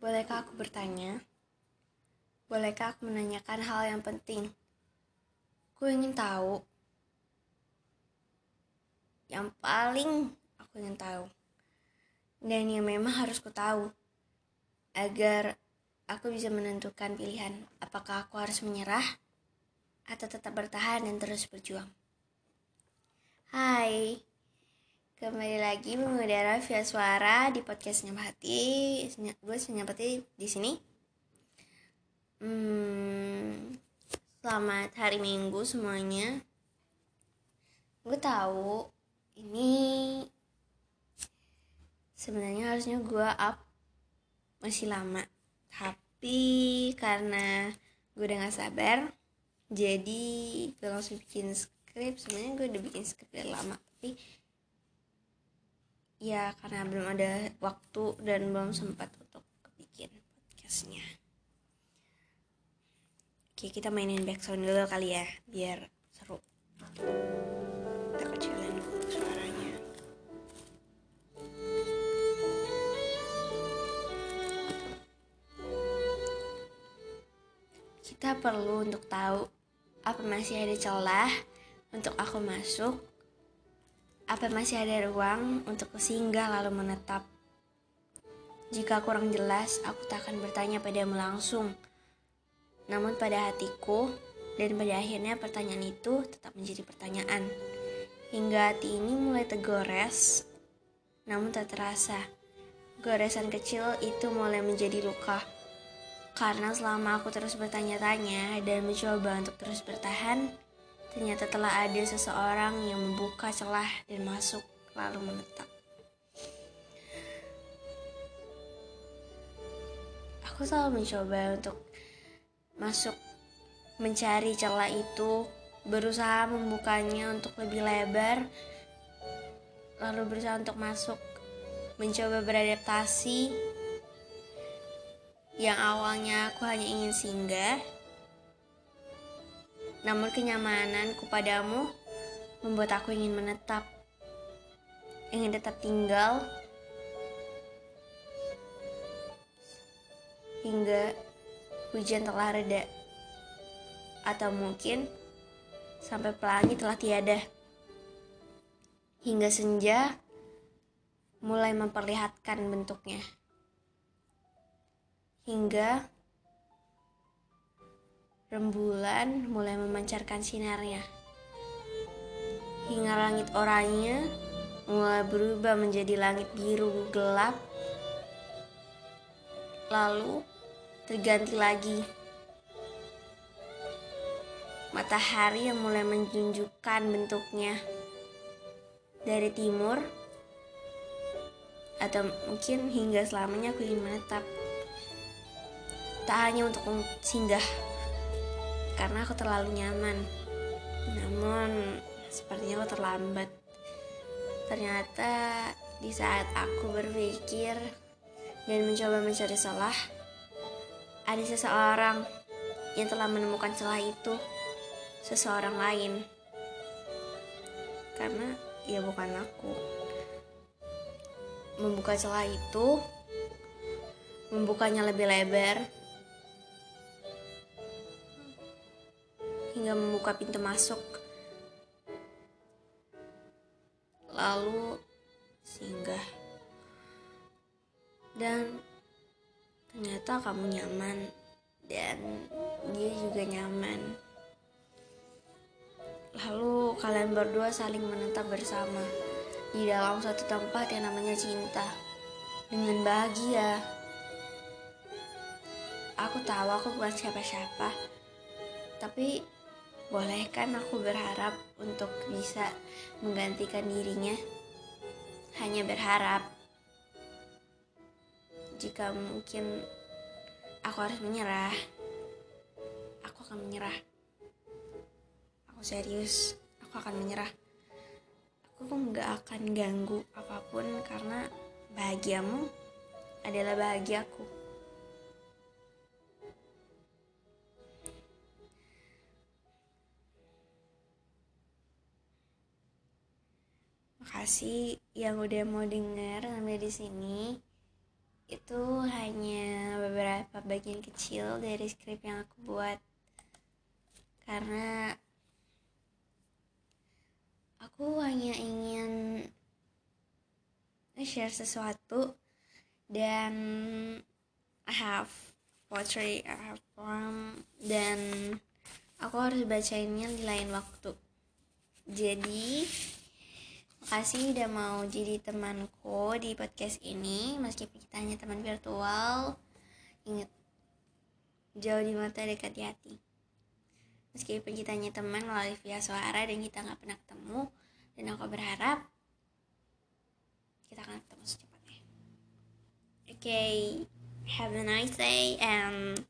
Bolehkah aku bertanya? Bolehkah aku menanyakan hal yang penting? Ku ingin tahu. Yang paling aku ingin tahu. Dan yang memang harus ku tahu. Agar aku bisa menentukan pilihan apakah aku harus menyerah atau tetap bertahan dan terus berjuang. Hai, kembali lagi mengudara via suara di podcast Senyap Hati. Gue Senyap Hati di sini. Hmm, selamat hari Minggu semuanya. Gue tahu ini sebenarnya harusnya gue up masih lama, tapi karena gue udah gak sabar, jadi gue langsung bikin skrip. Sebenarnya gue udah bikin skrip dari lama, tapi ya karena belum ada waktu dan belum sempat untuk bikin podcastnya. Oke kita mainin background dulu kali ya biar seru. Kita kecilin dulu suaranya. Kita perlu untuk tahu apa masih ada celah untuk aku masuk apa masih ada ruang untuk singgah lalu menetap? Jika kurang jelas, aku tak akan bertanya padamu langsung. Namun pada hatiku, dan pada akhirnya pertanyaan itu tetap menjadi pertanyaan. Hingga hati ini mulai tergores, namun tak terasa. Goresan kecil itu mulai menjadi luka. Karena selama aku terus bertanya-tanya dan mencoba untuk terus bertahan, Ternyata telah ada seseorang yang membuka celah dan masuk lalu menetap. Aku selalu mencoba untuk masuk mencari celah itu, berusaha membukanya untuk lebih lebar, lalu berusaha untuk masuk, mencoba beradaptasi. Yang awalnya aku hanya ingin singgah, namun kenyamananku padamu membuat aku ingin menetap, ingin tetap tinggal, hingga hujan telah reda, atau mungkin sampai pelangi telah tiada, hingga senja mulai memperlihatkan bentuknya, hingga rembulan mulai memancarkan sinarnya. Hingga langit oranye mulai berubah menjadi langit biru gelap. Lalu terganti lagi. Matahari yang mulai menunjukkan bentuknya dari timur atau mungkin hingga selamanya aku ingin menetap tak hanya untuk singgah karena aku terlalu nyaman. Namun, sepertinya aku terlambat. Ternyata di saat aku berpikir dan mencoba mencari celah, ada seseorang yang telah menemukan celah itu, seseorang lain. Karena ya bukan aku. Membuka celah itu, membukanya lebih lebar, hingga membuka pintu masuk. Lalu singgah. Dan ternyata kamu nyaman dan dia juga nyaman. Lalu kalian berdua saling menetap bersama di dalam suatu tempat yang namanya cinta dengan bahagia. Aku tahu aku bukan siapa-siapa, tapi boleh kan aku berharap untuk bisa menggantikan dirinya? Hanya berharap. Jika mungkin aku harus menyerah, aku akan menyerah. Aku serius, aku akan menyerah. Aku nggak akan ganggu apa pun karena bahagiamu adalah bahagiaku. Makasih yang udah mau denger sampai di sini. itu hanya beberapa bagian kecil dari skrip yang aku buat karena aku hanya ingin share sesuatu dan I have poetry, I have poem dan aku harus bacainnya di lain waktu. Jadi Makasih udah mau jadi temanku di podcast ini Meskipun kita hanya teman virtual. Ingat Jauh di mata dekat di hati. Meskipun kita hanya teman melalui via suara Dan kita gak pernah ketemu Dan aku berharap Kita akan ketemu secepatnya. Oke okay. Have a nice day And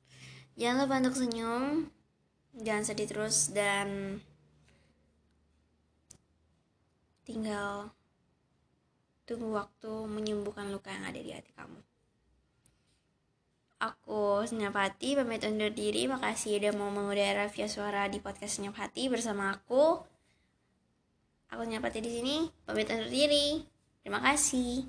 Jangan lupa untuk senyum. Jangan sedih terus Dan tinggal tunggu waktu menyembuhkan luka yang ada di hati kamu. Aku Senyap Hati pamit undur diri. Makasih udah mau mengudara via suara di podcast Senyap Hati bersama aku. Aku Senyap Hati di sini pamit undur diri. Terima kasih.